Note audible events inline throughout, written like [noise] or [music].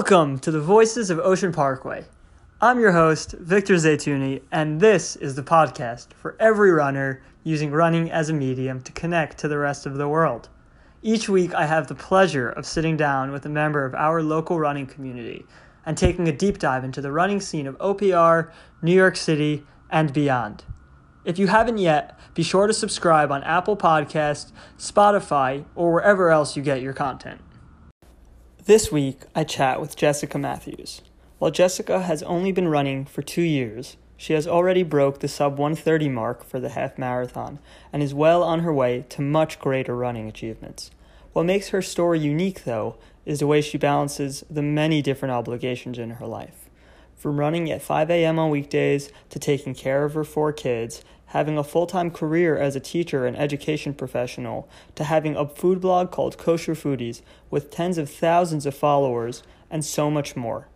Welcome to the Voices of Ocean Parkway. I'm your host, Victor Zaytuni, and this is the podcast for every runner using running as a medium to connect to the rest of the world. Each week, I have the pleasure of sitting down with a member of our local running community and taking a deep dive into the running scene of OPR, New York City, and beyond. If you haven't yet, be sure to subscribe on Apple Podcast, Spotify, or wherever else you get your content. This week, I chat with Jessica Matthews. While Jessica has only been running for two years, she has already broke the sub 130 mark for the half marathon and is well on her way to much greater running achievements. What makes her story unique, though, is the way she balances the many different obligations in her life. From running at 5 a.m. on weekdays to taking care of her four kids having a full time career as a teacher and education professional, to having a food blog called Kosher Foodies with tens of thousands of followers, and so much more.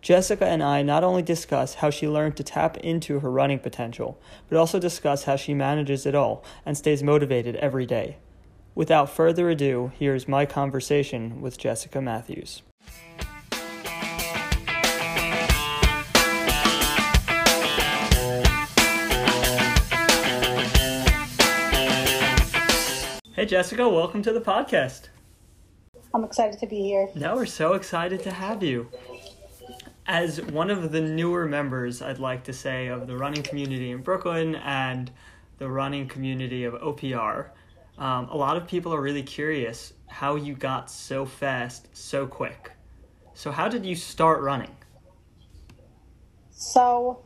Jessica and I not only discuss how she learned to tap into her running potential, but also discuss how she manages it all and stays motivated every day. Without further ado, here's my conversation with Jessica Matthews. Hey, Jessica, welcome to the podcast. I'm excited to be here. No, we're so excited to have you. As one of the newer members, I'd like to say, of the running community in Brooklyn and the running community of OPR, um, a lot of people are really curious how you got so fast so quick. So, how did you start running? So,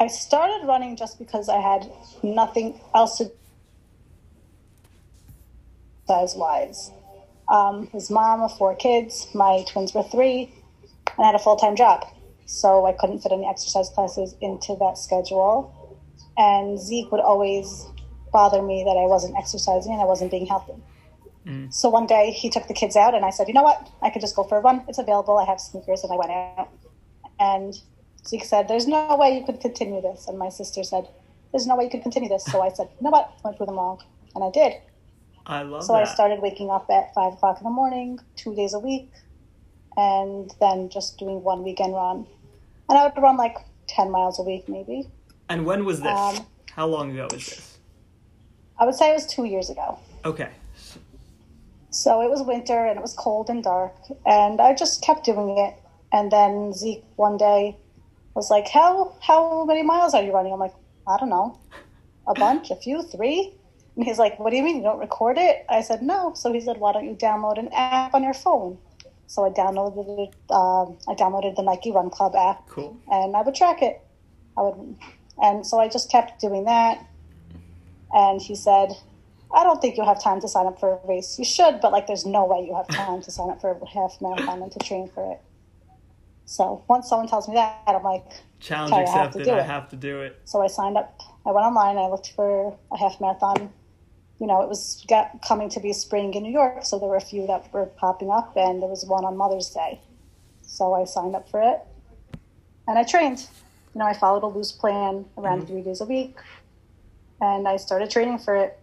I started running just because I had nothing else to size wise. Um, his mom of four kids, my twins were three, and I had a full time job. So I couldn't fit any exercise classes into that schedule. And Zeke would always bother me that I wasn't exercising and I wasn't being healthy. Mm. So one day he took the kids out and I said, you know what? I could just go for a run. It's available. I have sneakers. And I went out. And Zeke said, there's no way you could continue this. And my sister said, there's no way you could continue this. So I said, you know what? I went through them wrong. And I did. I love so that. I started waking up at five o'clock in the morning, two days a week, and then just doing one weekend run. And I would run like 10 miles a week, maybe. And when was this? Um, How long ago was this? I would say it was two years ago. Okay. So it was winter and it was cold and dark, and I just kept doing it. And then Zeke one day was like, "How how many miles are you running?" I'm like, "I don't know, a bunch, a few, three. And he's like, What do you mean you don't record it? I said, No. So he said, Why don't you download an app on your phone? So I downloaded. Um, I downloaded the Nike Run Club app. Cool. And I would track it. I would, and so I just kept doing that. And he said, I don't think you'll have time to sign up for a race. You should, but like, there's no way you have time to sign up for a half marathon and to train for it. So once someone tells me that, I'm like, challenge accepted. I have, I have to do it. So I signed up. I went online. I looked for a half marathon you know, it was got, coming to be spring in New York, so there were a few that were popping up, and there was one on Mother's Day. So I signed up for it, and I trained. You know, I followed a loose plan around mm-hmm. three days a week, and I started training for it.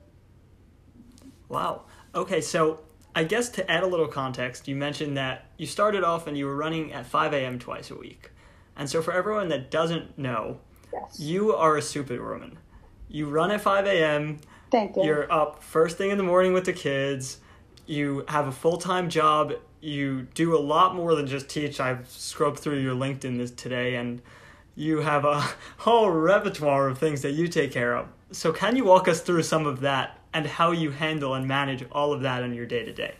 Wow. Okay, so I guess to add a little context, you mentioned that you started off and you were running at 5 a.m. twice a week. And so for everyone that doesn't know, yes. you are a superwoman. You run at 5 a.m., Thank you. You're up first thing in the morning with the kids. You have a full time job. You do a lot more than just teach. I've scrubbed through your LinkedIn this today, and you have a [laughs] whole repertoire of things that you take care of. So, can you walk us through some of that and how you handle and manage all of that in your day to day?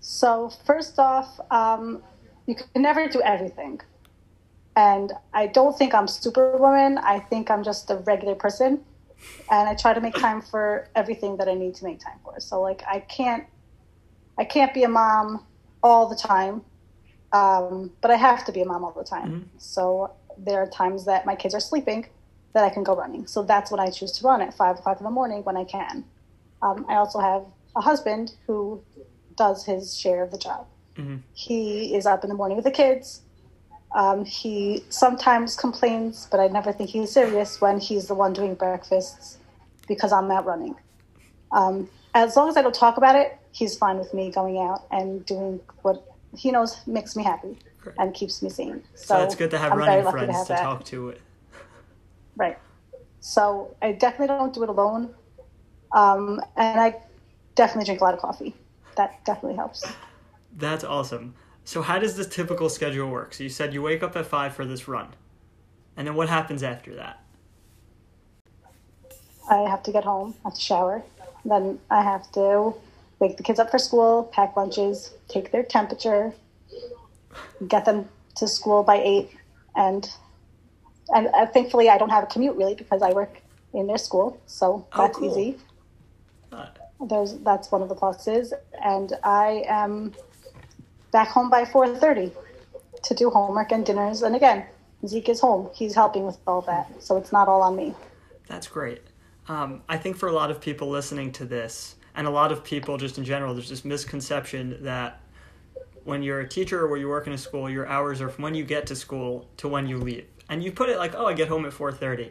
So, first off, um, you can never do everything. And I don't think I'm superwoman. I think I'm just a regular person and I try to make time for everything that I need to make time for. So like I can't I can't be a mom all the time, um, but I have to be a mom all the time. Mm-hmm. So there are times that my kids are sleeping that I can go running. So that's when I choose to run at five o'clock in the morning when I can. Um, I also have a husband who does his share of the job. Mm-hmm. He is up in the morning with the kids. Um, he sometimes complains, but I never think he's serious when he's the one doing breakfasts because I'm not running. Um, as long as I don't talk about it, he's fine with me going out and doing what he knows makes me happy Great. and keeps me sane. So, it's good to have I'm running friends have to, talk to. Right. So I definitely don't do it alone. Um, and I definitely drink a lot of coffee. That definitely helps. That's awesome. So how does the typical schedule work? So you said you wake up at five for this run, and then what happens after that? I have to get home, I have to shower. Then I have to wake the kids up for school, pack lunches, take their temperature, get them to school by eight, and and uh, thankfully I don't have a commute really because I work in their school, so Oh, that's cool. easy. Uh, There's that's one of the pluses, and I am back home by four thirty to do homework and dinners. And again, Zeke is home; he's helping with all that, so it's not all on me. That's great. Um, I think for a lot of people listening to this, and a lot of people just in general, there's this misconception that when you're a teacher or when you work in a school, your hours are from when you get to school to when you leave. And you put it like, oh, I get home at 4.30.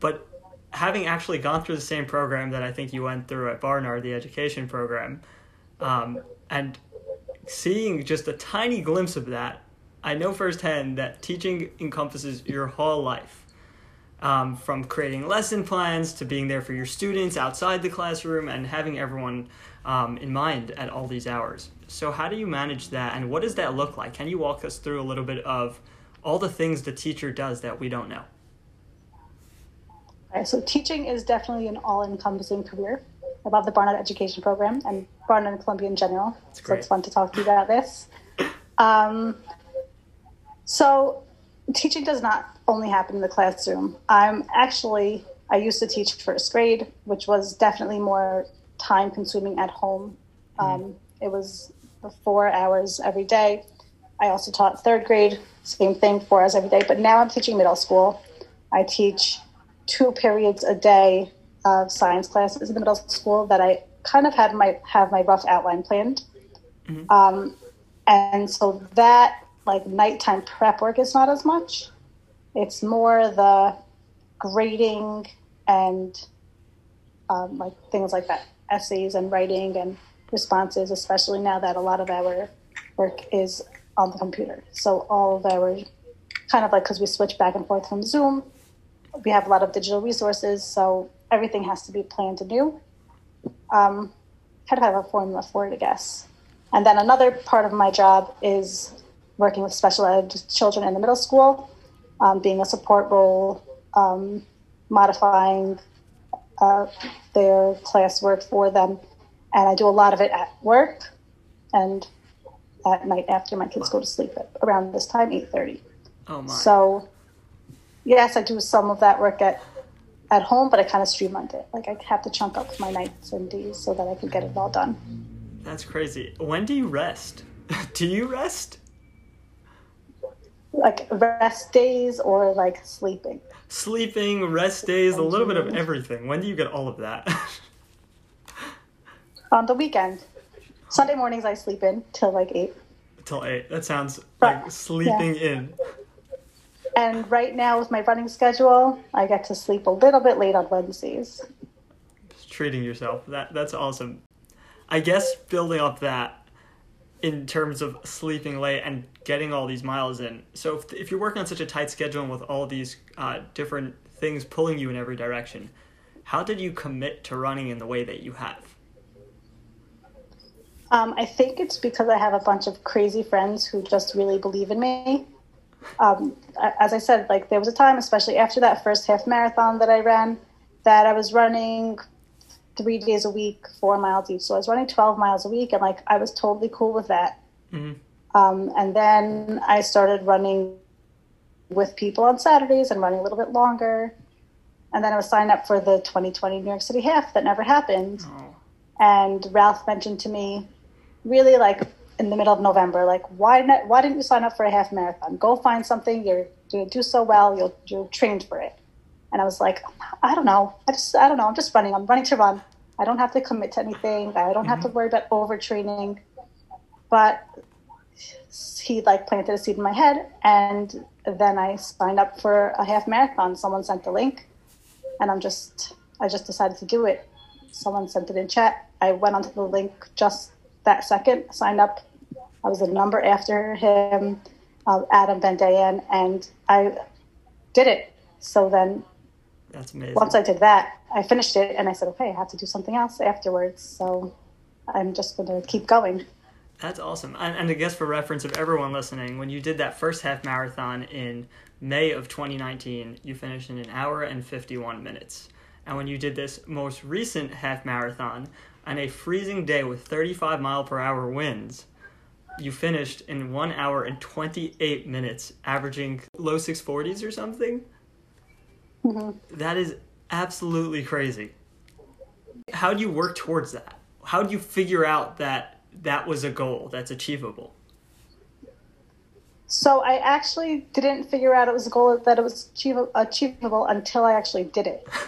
But having actually gone through the same program that I think you went through at Barnard, the education program, um, and seeing just a tiny glimpse of that, I know firsthand that teaching encompasses your whole life um, from creating lesson plans to being there for your students outside the classroom and having everyone um, in mind at all these hours. So, how do you manage that and what does that look like? Can you walk us through a little bit of all the things the teacher does that we don't know? Right, so teaching is definitely an all-encompassing career. I love the Barnard Education Program and Barnard and Columbia in general. so great. it's fun to talk to you about this. Um, so teaching does not only happen in the classroom. I'm actually I used to teach first grade, which was definitely more time-consuming at home. Um, it was four hours every day. I also taught third grade, same thing, four hours every day. But now I'm teaching middle school. I teach two periods a day of science classes in the middle school that I kind of had my have my rough outline planned. Um, and so that like nighttime prep work is not as much. It's more the grading and um, like things like that, essays and writing and responses, especially now that a lot of our work is on the computer. So all of our kind of like because we switch back and forth from Zoom, we have a lot of digital resources, so everything has to be planned anew. Um, kind of have a formula for it, I guess. And then another part of my job is working with special ed children in the middle school, um, being a support role, um, modifying uh, their classwork for them. And I do a lot of it at work and at night after my kids go to sleep at around this time, 8.30. Oh my. So, yes, I do some of that work at at home, but I kind of streamlined it. Like I have to chunk up my nights and days so that I can get it all done. That's crazy. When do you rest? [laughs] do you rest? Like rest days or like sleeping. Sleeping, rest days, a little bit of everything. When do you get all of that? [laughs] On the weekend, Sunday mornings I sleep in till like eight. Till 8. That sounds like sleeping in. And right now with my running schedule, I get to sleep a little bit late on Wednesdays. treating yourself. That that's awesome. I guess building up that in terms of sleeping late and getting all these miles in. So if, if you're working on such a tight schedule and with all these uh, different things pulling you in every direction, how did you commit to running in the way that you have? Um, I think it's because I have a bunch of crazy friends who just really believe in me. Um, as I said, like there was a time, especially after that first half marathon that I ran, that I was running three days a week, four miles each. So I was running 12 miles a week, and like I was totally cool with that. Mhm. Um, and then I started running with people on Saturdays and running a little bit longer. And then I was signed up for the 2020 New York City Half that never happened Oh, and Ralph mentioned to me, really like in the middle of November, like why not? Why didn't you sign up for a half marathon? Go find something. You're you do so well. You'll you're trained for it. And I was like, I don't know. I just I don't know. I'm just running. I'm running to run. I don't have to commit to anything. I don't have to mm-hmm. worry about overtraining. But he like planted a seed in my head, and then I signed up for a half marathon. Someone sent the link, and I'm just I just decided to do it someone sent it in chat. I went onto the link just that second, signed up, I was a number after him, uh, Adam Van Dayen, and I did it. So then That's amazing. once I did that, I finished it and I said, okay, I have to do something else afterwards. So I'm just going to keep going. That's awesome. And, and I guess for reference of everyone listening, when you did that first half marathon in May of 2019, you finished in an hour and 51 minutes. And when you did this most recent half marathon on a freezing day with 35 mile per hour winds, you finished in one hour and 28 minutes, averaging low 640s or something. Mm-hmm. That is absolutely crazy. How do you work towards that? How do you figure out that that was a goal that's achievable? So I actually didn't figure out it was a goal that it was achievable, achievable until I actually did it. [laughs]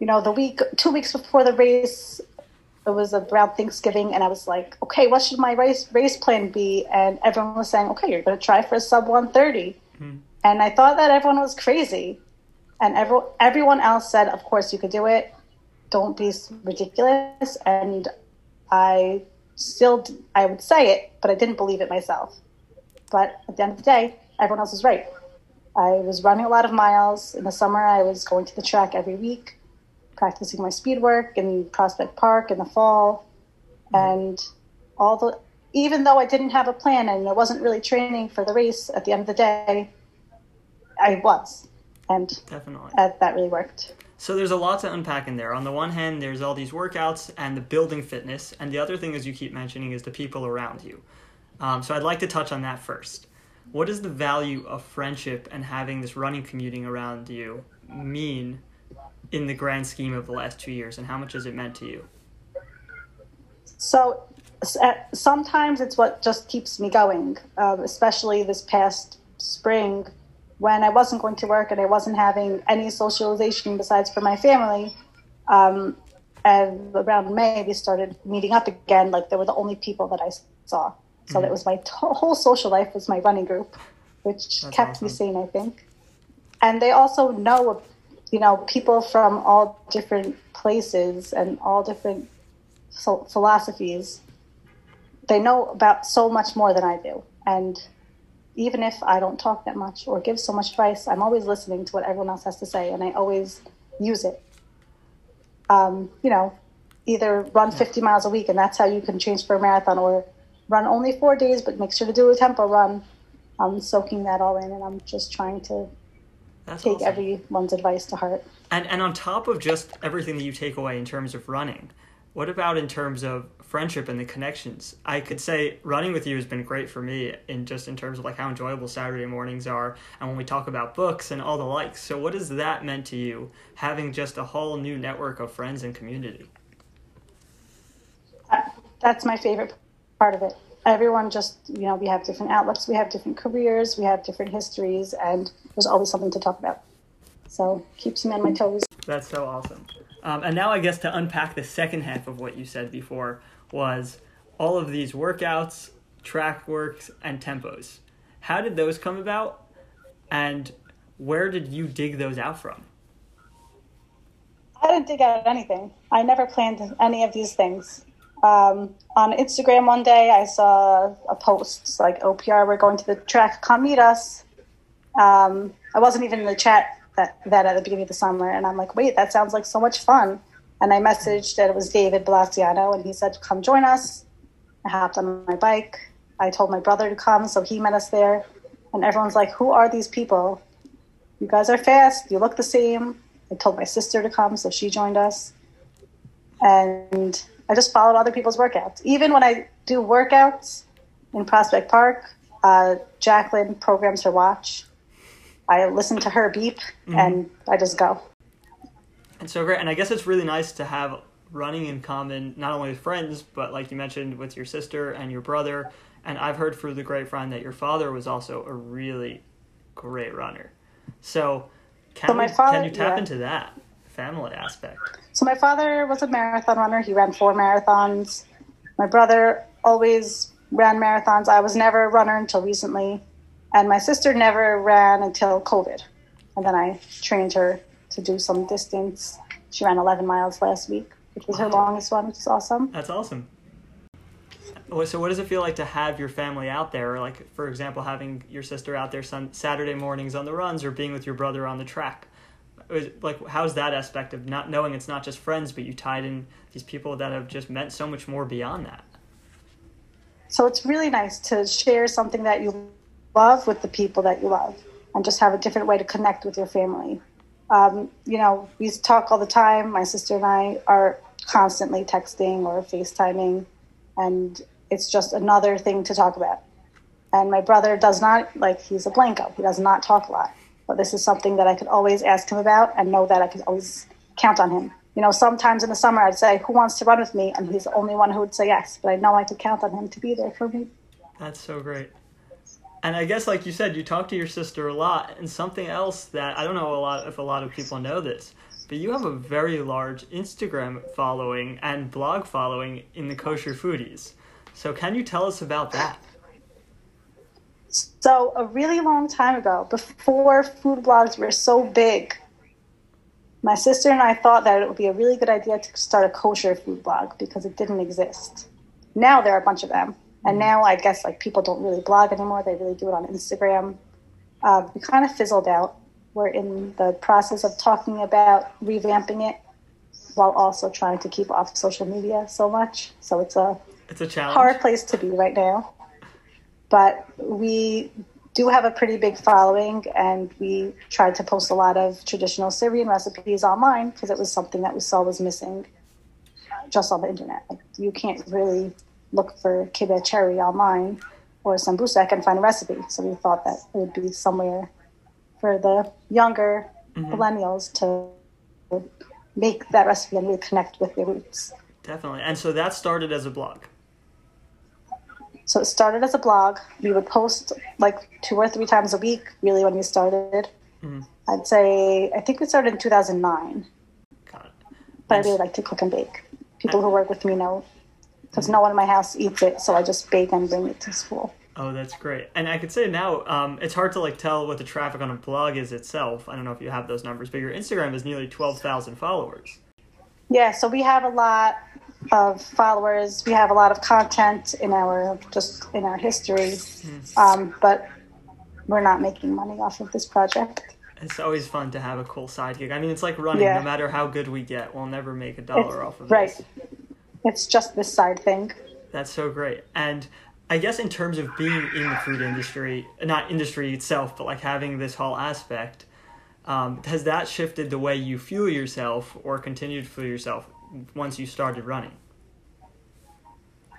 You know, the week, two weeks before the race, it was around Thanksgiving, and I was like, okay, what should my race race plan be? And everyone was saying, okay, you're going to try for a sub 130. Hmm. And I thought that everyone was crazy. And every, everyone else said, of course you could do it. Don't be ridiculous. And I still, I would say it, but I didn't believe it myself. But at the end of the day, everyone else was right. I was running a lot of miles. In the summer, I was going to the track every week, practicing my speed work in Prospect Park in the fall. And all the, even though I didn't have a plan and I wasn't really training for the race, at the end of the day, I was. And Definitely. that, that really worked. So there's a lot to unpack in there. On the one hand, there's all these workouts and the building fitness, and the other thing, as you keep mentioning, is the people around you. Um, so I'd like to touch on that first. What does the value of friendship and having this running commuting around you mean in the grand scheme of the last two years, and how much has it meant to you? So sometimes it's what just keeps me going, um, especially this past spring when I wasn't going to work and I wasn't having any socialization besides for my family. Um, and around May, we started meeting up again. Like they were the only people that I saw. So that was my to- whole social life was my running group, which That's kept me sane, I think. And they also know, you know, people from all different places and all different ph- philosophies. They know about so much more than I do. And even if I don't talk that much or give so much advice, I'm always listening to what everyone else has to say, and I always use it. Um, you know, either run 50 miles a week, and that's how you can change for a marathon, or run only four days, but make sure to do a tempo run. I'm soaking that all in, and I'm just trying to That's take awesome. everyone's advice to heart. And and on top of just everything that you take away in terms of running, what about in terms of friendship and the connections? I could say running with you has been great for me in just in terms of like how enjoyable Saturday mornings are and when we talk about books and all the likes. So what has that meant to you having just a whole new network of friends and community? That's my favorite part of it. Everyone just, you know, we have different outlooks, we have different careers, we have different histories, and there's always something to talk about. So keeps me on my toes. That's so awesome. Um, and now I guess to unpack the second half of what you said before was all of these workouts, track works, and tempos. How did those come about? And where did you dig those out from? I didn't dig out anything. I never planned any of these things. Um, on Instagram one day, I saw a post like OPR, we're going to the track, come meet us. Um, I wasn't even in the chat that, that at the beginning of the summer, and I'm like, wait, that sounds like so much fun. And I messaged that it was David Balastiano, and he said, come join us. I hopped on my bike. I told my brother to come, so he met us there. And everyone's like, who are these people? You guys are fast. You look the same. I told my sister to come, so she joined us. And I just follow other people's workouts. Even when I do workouts in Prospect Park, uh, Jacqueline programs her watch. I listen to her beep and I just go. And so great. And I guess it's really nice to have running in common, not only with friends, but like you mentioned, with your sister and your brother. And I've heard through the grapevine that your father was also a really great runner. So can, So my father- can you tap yeah. into that family aspect? So my father was a marathon runner. He ran four marathons. My brother always ran marathons. I was never a runner until recently. And my sister never ran until COVID. And then I trained her to do some distance. She ran 11 miles last week, which was her longest one, which is awesome. That's awesome. So what does it feel like to have your family out there? Like for example, having your sister out there sun- Saturday mornings on the runs, or being with your brother on the track. Like how's that aspect of not knowing it's not just friends, but you tied in these people that have just meant so much more beyond that. So it's really nice to share something that you love with the people that you love and just have a different way to connect with your family. Um, you know, we talk all the time. My sister and I are constantly texting or FaceTiming, and it's just another thing to talk about. And my brother does not, like, he's a blanco. He does not talk a lot. But this is something that I could always ask him about and know that I could always count on him. You know, sometimes in the summer I'd say, Who wants to run with me? And he's the only one who would say yes. But I know I could count on him to be there for me. That's so great. And I guess, like you said, you talk to your sister a lot. And something else that I don't know a lot if a lot of people know this, but you have a very large Instagram following and blog following in the kosher foodies. So can you tell us about that? So, a really long time ago, before food blogs were so big, my sister and I thought that it would be a really good idea to start a kosher food blog because it didn't exist. Now there are a bunch of them. And now I guess like people don't really blog anymore, they really do it on Instagram. Uh, we kind of fizzled out. We're in the process of talking about revamping it while also trying to keep off social media so much. So it's a It's a challenge. hard place to be right now. But we do have a pretty big following, and we tried to post a lot of traditional Syrian recipes online because it was something that we saw was missing uh, just on the internet. Like, you can't really look for kibbeh cherry online or sambusak and find a recipe. So we thought that it would be somewhere for the younger millennials to make that recipe and really connect with their roots. Definitely. And so that started as a blog. So it started as a blog. We would post like two or three times a week, really, when we started. Mhm. I'd say, I think we started in 2009, Got it. but I really like to cook and bake. People who work with me know because no one in my house eats it, so I just bake and bring it to school. Oh, that's great. And I could say now, um, it's hard to like tell what the traffic on a blog is itself. I don't know if you have those numbers, but your Instagram is nearly twelve thousand followers. Yeah, so we have a lot of followers. We have a lot of content in our just in our history, um, but we're not making money off of this project. It's always fun to have a cool side gig. I mean, it's like running. Yeah. No matter how good we get, we'll never make a dollar It's- off of it. right. this. It's just this side thing. That's so great. And I guess in terms of being in the food industry, not industry itself, but like having this whole aspect, um, has that shifted the way you fuel yourself or continue to fuel yourself once you started running?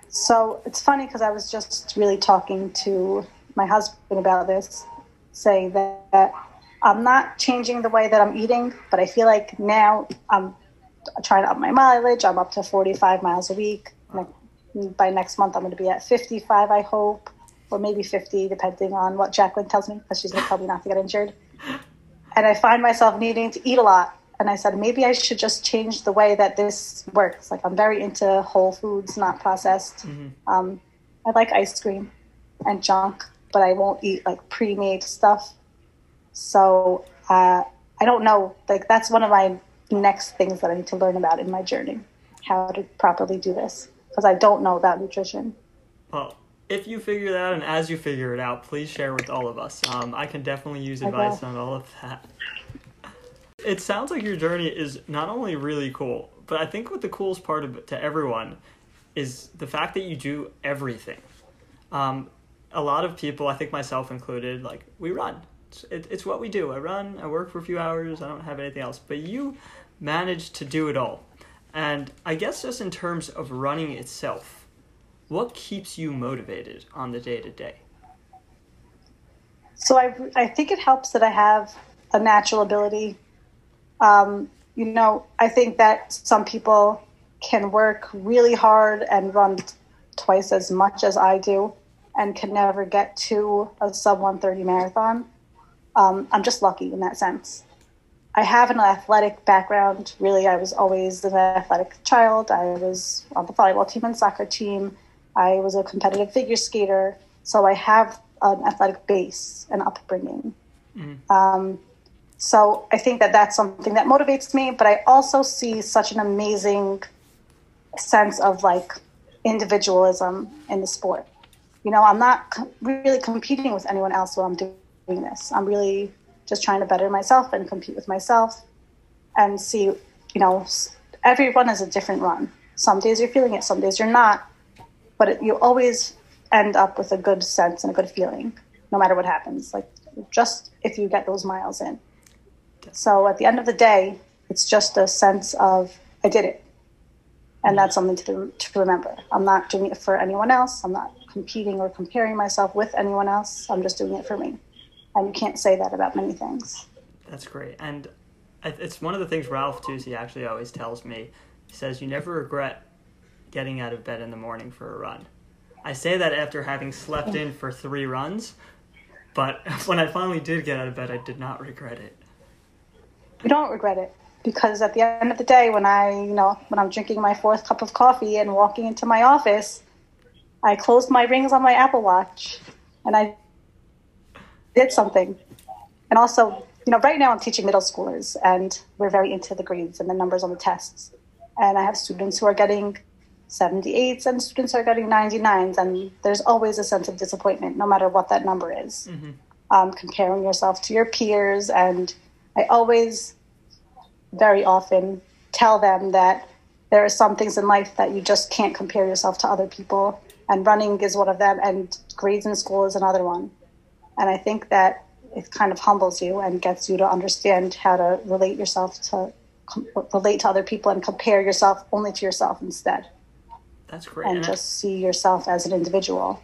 So it's funny because I was just really talking to my husband about this, saying that, that I'm not changing the way that I'm eating, but I feel like now I'm trying to up my mileage. I'm up to 45 miles a week. By next month, I'm going to be at 55, I hope, or maybe 50, depending on what Jacqueline tells me, because she's going to tell me not to get injured. [laughs] And I find myself needing to eat a lot. And I said, maybe I should just change the way that this works. Like, I'm very into whole foods, not processed. Um, I like ice cream and junk, but I won't eat like pre made stuff. So, uh, I don't know. Like, that's one of my next things that I need to learn about in my journey how to properly do this because I don't know about nutrition. Well, if you figure that out and as you figure it out, please share with all of us. Um, I can definitely use advice on all of that. It sounds like your journey is not only really cool, but I think what the coolest part of to everyone is the fact that you do everything. Um, a lot of people, I think myself included, like we run. It's, it, it's what we do. I run. I work for a few hours. I don't have anything else. But you manage to do it all. And I guess just in terms of running itself, what keeps you motivated on the day to day? So I, I think it helps that I have a natural ability. Um, you know, I think that some people can work really hard and run twice as much as I do and can never get to a sub 130 marathon. Um, I'm just lucky in that sense. I have an athletic background. Really, I was always an athletic child. I was on the volleyball team and soccer team. I was a competitive figure skater. So I have an athletic base and upbringing. Um, so I think that that's something that motivates me. But I also see such an amazing sense of like individualism in the sport. You know, I'm not really competing with anyone else while I'm doing this. I'm really just trying to better myself and compete with myself and see, you know, s- every run is a different run. Some days you're feeling it, some days you're not, but it, you always end up with a good sense and a good feeling, no matter what happens. Like just if you get those miles in. So at the end of the day, it's just a sense of I did it, and that's mm-hmm. something to to remember. I'm not doing it for anyone else. I'm not competing or comparing myself with anyone else. I'm just doing it for me, and you can't say that about many things. That's great. And it's one of the things Ralph Tusi actually always tells me. He says, You never regret getting out of bed in the morning for a run. I say that after having slept in for three runs, but [laughs] when I finally did get out of bed, I did not regret it. You don't regret it because at the end of the day, when I, you know, when I'm drinking my fourth cup of coffee and walking into my office, I closed my rings on my Apple Watch and I did something. And also, you know, right now I'm teaching middle schoolers and we're very into the grades and the numbers on the tests. And I have students who are getting 78s and students are getting 99s. And there's always a sense of disappointment, no matter what that number is. Um, comparing yourself to your peers. And I always, very often, tell them that there are some things in life that you just can't compare yourself to other people. And running is one of them, and grades in school is another one. And I think that it kind of humbles you and gets you to understand how to relate yourself to com- relate to other people and compare yourself only to yourself instead That's great. and just see yourself as an individual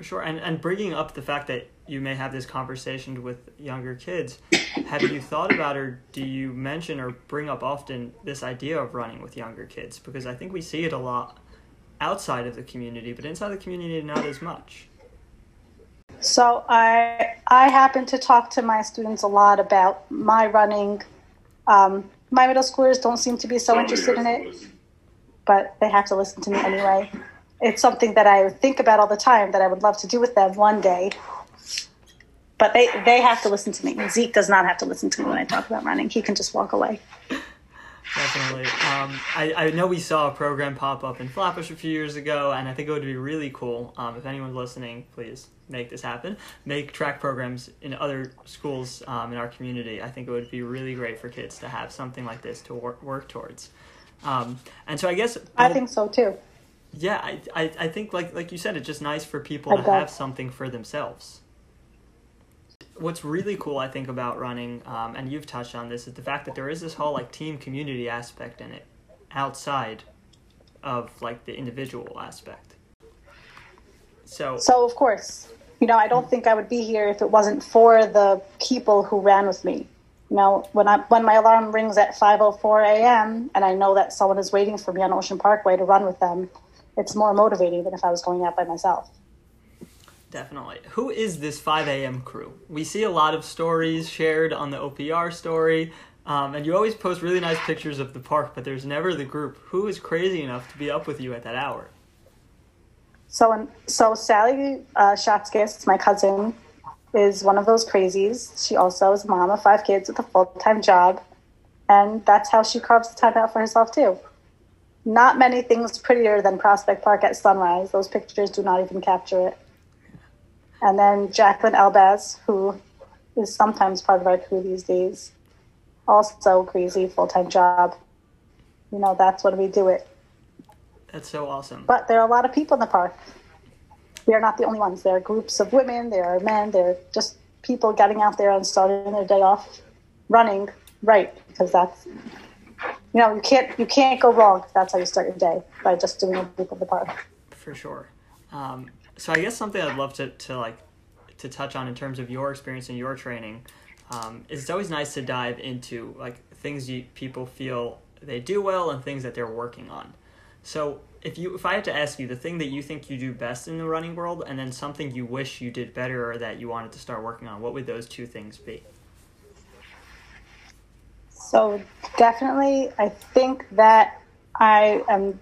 For sure, and and bringing up the fact that you may have this conversation with younger kids, have you thought about or do you mention or bring up often this idea of running with younger kids? Because I think we see it a lot outside of the community, but inside the community, not as much. so i i happen to talk to my students a lot about my running um, my middle schoolers don't seem to be so interested in it but they have to listen to me anyway it's something that i think about all the time that i would love to do with them one day but they they have to listen to me zeke does not have to listen to me when i talk about running he can just walk away Definitely. Um, I, I know we saw a program pop up in Flatbush a few years ago, and I think it would be really cool. Um, if anyone's listening, please make this happen. Make track programs in other schools um, in our community. I think it would be really great for kids to have something like this to work, work towards. Um, and so I guess i think so too yeah, I, I, I think like like you said, it's just nice for people to have something for themselves. What's really cool, I think, about running, um, and you've touched on this, is the fact that there is this whole like team community aspect in it, outside of like the individual aspect. So So of course, you know, I don't think I would be here if it wasn't for the people who ran with me. You know, when I when my alarm rings at 5:04 a.m. and I know that someone is waiting for me on Ocean Parkway to run with them, it's more motivating than if I was going out by myself. Definitely. Who is this 5 a.m. crew? We see a lot of stories shared on the OPR story, um, and you always post really nice pictures of the park, but there's never the group. Who is crazy enough to be up with you at that hour? So so Sally uh, Schatzkis, my cousin, is one of those crazies. She also is a mom of five kids with a full time job, and that's how she carves the time out for herself too. Not many things prettier than Prospect Park at sunrise. Those pictures do not even capture it. And then Jacqueline Elbaz, who is sometimes part of our crew these days, also crazy full time job. You know, that's when we do it. That's so awesome. But there are a lot of people in the park. We are not the only ones. There are groups of women, there are men, there are just people getting out there and starting their day off running right because that's you know you can't you can't go wrong that's how you start your day by just doing a group of the park. for sure. Um, so I guess something I'd love to, to like to touch on in terms of your experience and your training um, is it's always nice to dive into like things you people feel they do well and things that they're working on. So if you if I had to ask you the thing that you think you do best in the running world and then something you wish you did better or that you wanted to start working on, what would those two things be? So definitely, I think that I am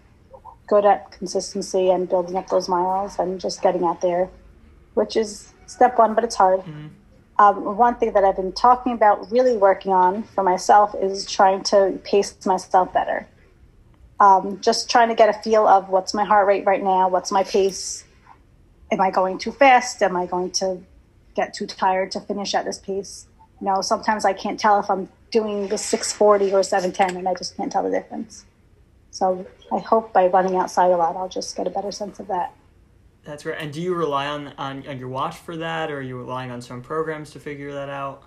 good at consistency and building up those miles and just getting out there, which is step one, but it's hard. Um, one thing that I've been talking about, really working on for myself, is trying to pace myself better. um, just trying to get a feel of what's my heart rate right now, what's my pace, am I going too fast, am I going to get too tired to finish at this pace. You know, sometimes I can't tell if I'm doing the 640 or 710, and I just can't tell the difference. So I hope by running outside a lot, I'll just get a better sense of that. That's right. And do you rely on, on, on your watch for that, or are you relying on some programs to figure that out?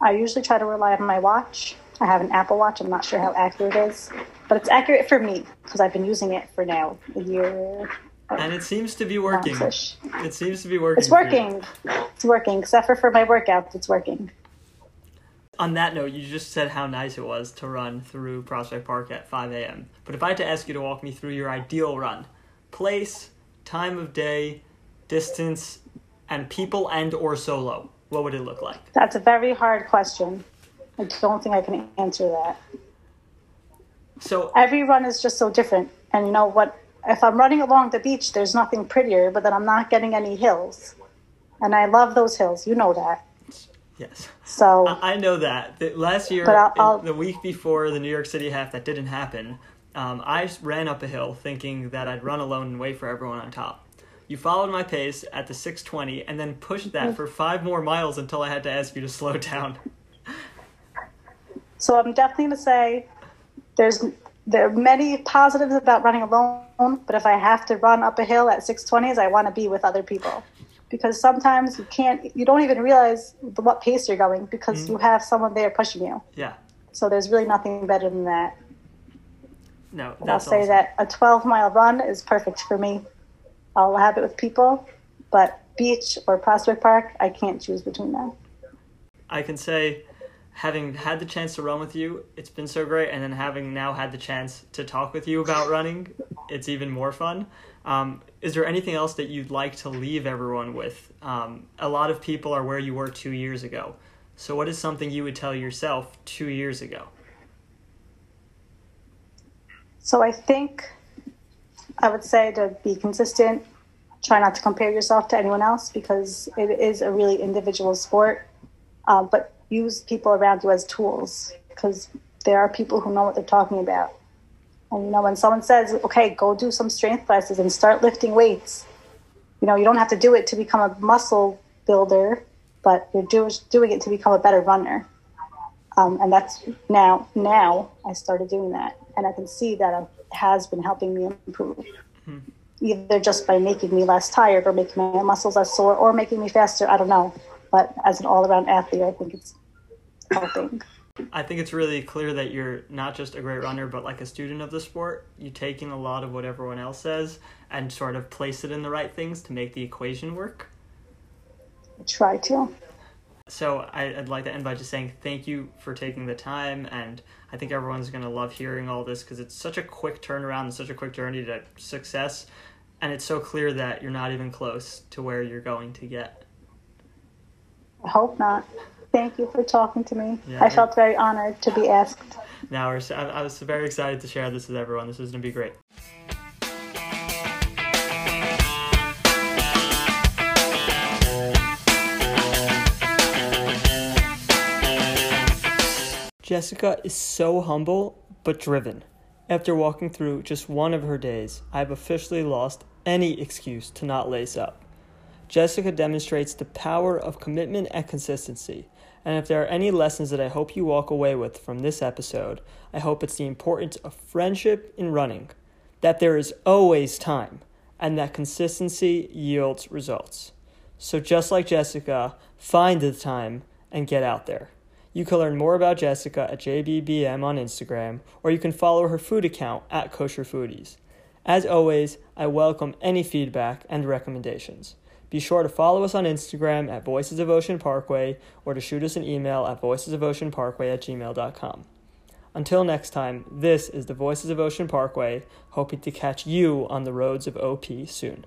I usually try to rely on my watch. I have an Apple Watch. I'm not sure how accurate it is, but it's accurate for me because I've been using it for now a year. And it seems to be working. It seems to be working. It's working. It's working. Except for for my workouts, it's working. On that note, you just said how nice it was to run through Prospect Park at 5 a.m. But if I had to ask you to walk me through your ideal run, place, time of day, distance, and people and or solo, what would it look like? That's a very hard question. I don't think I can answer that. So Every run is just so different. And you know what? If I'm running along the beach, there's nothing prettier, but then I'm not getting any hills. And I love those hills. You know that. yes. So I I know that. The- Last year, I'll- I'll- the week before the New York City half, that didn't happen. Um, I ran up a hill thinking that I'd run alone and wait for everyone on top. You followed my pace at the 620 and then pushed that for five more miles until I had to ask you to slow [laughs] down. So I'm definitely going to say there's there are many positives about running alone, but if I have to run up a hill at 620s, I want to be with other people. Because sometimes you can't, you don't even realize the- what pace you're going because mm-hmm. you have someone there pushing you. Yeah. So there's really nothing better than that. No, I'll say awesome. that a 12 mile run is perfect for me. I'll have it with people, but beach or Prospect Park, I can't choose between them. I can say, having had the chance to run with you, it's been so great, and then having now had the chance to talk with you about running, it's even more fun. Um, is there anything else that you'd like to leave everyone with? Um, a lot of people are where you were two years ago. So, what is something you would tell yourself two years ago? So I think I would say to be consistent, try not to compare yourself to anyone else because it is a really individual sport. Um, but use people around you as tools because there are people who know what they're talking about. And you know, when someone says, "Okay, go do some strength classes and start lifting weights," you know, you don't have to do it to become a muscle builder, but you're do- doing it to become a better runner. Um, and that's now now I started doing that, and I can see that it has been helping me improve. Either just by making me less tired, or making my muscles less sore, or making me faster. I don't know, but as an all-around athlete, I think it's helping. I think it's really clear that you're not just a great runner, but like a student of the sport. You take in a lot of what everyone else says and sort of place it in the right things to make the equation work. I try to. So I- I'd like to end by just saying thank you for taking the time, and I think everyone's going to love hearing all this because it's such a quick turnaround and such a quick journey to success, and it's so clear that you're not even close to where you're going to get. I hope not. Thank you for talking to me. Yeah. I felt very honored to be asked. Now we're, I was very excited to share this with everyone. This is going to be great. Jessica is so humble but driven. After walking through just one of her days, I have officially lost any excuse to not lace up. Jessica demonstrates the power of commitment and consistency. And if there are any lessons that I hope you walk away with from this episode, I hope it's the importance of friendship in running, that there is always time, and that consistency yields results. So, just like Jessica, find the time and get out there. You can learn more about Jessica at JBBM on Instagram, or you can follow her food account at Kosher Foodies. As always, I welcome any feedback and recommendations. Be sure to follow us on Instagram at Voices of Ocean Parkway or to shoot us an email at voicesofoceanparkway at gmail.com. Until next time, this is the Voices of Ocean Parkway, hoping to catch you on the roads of OP soon.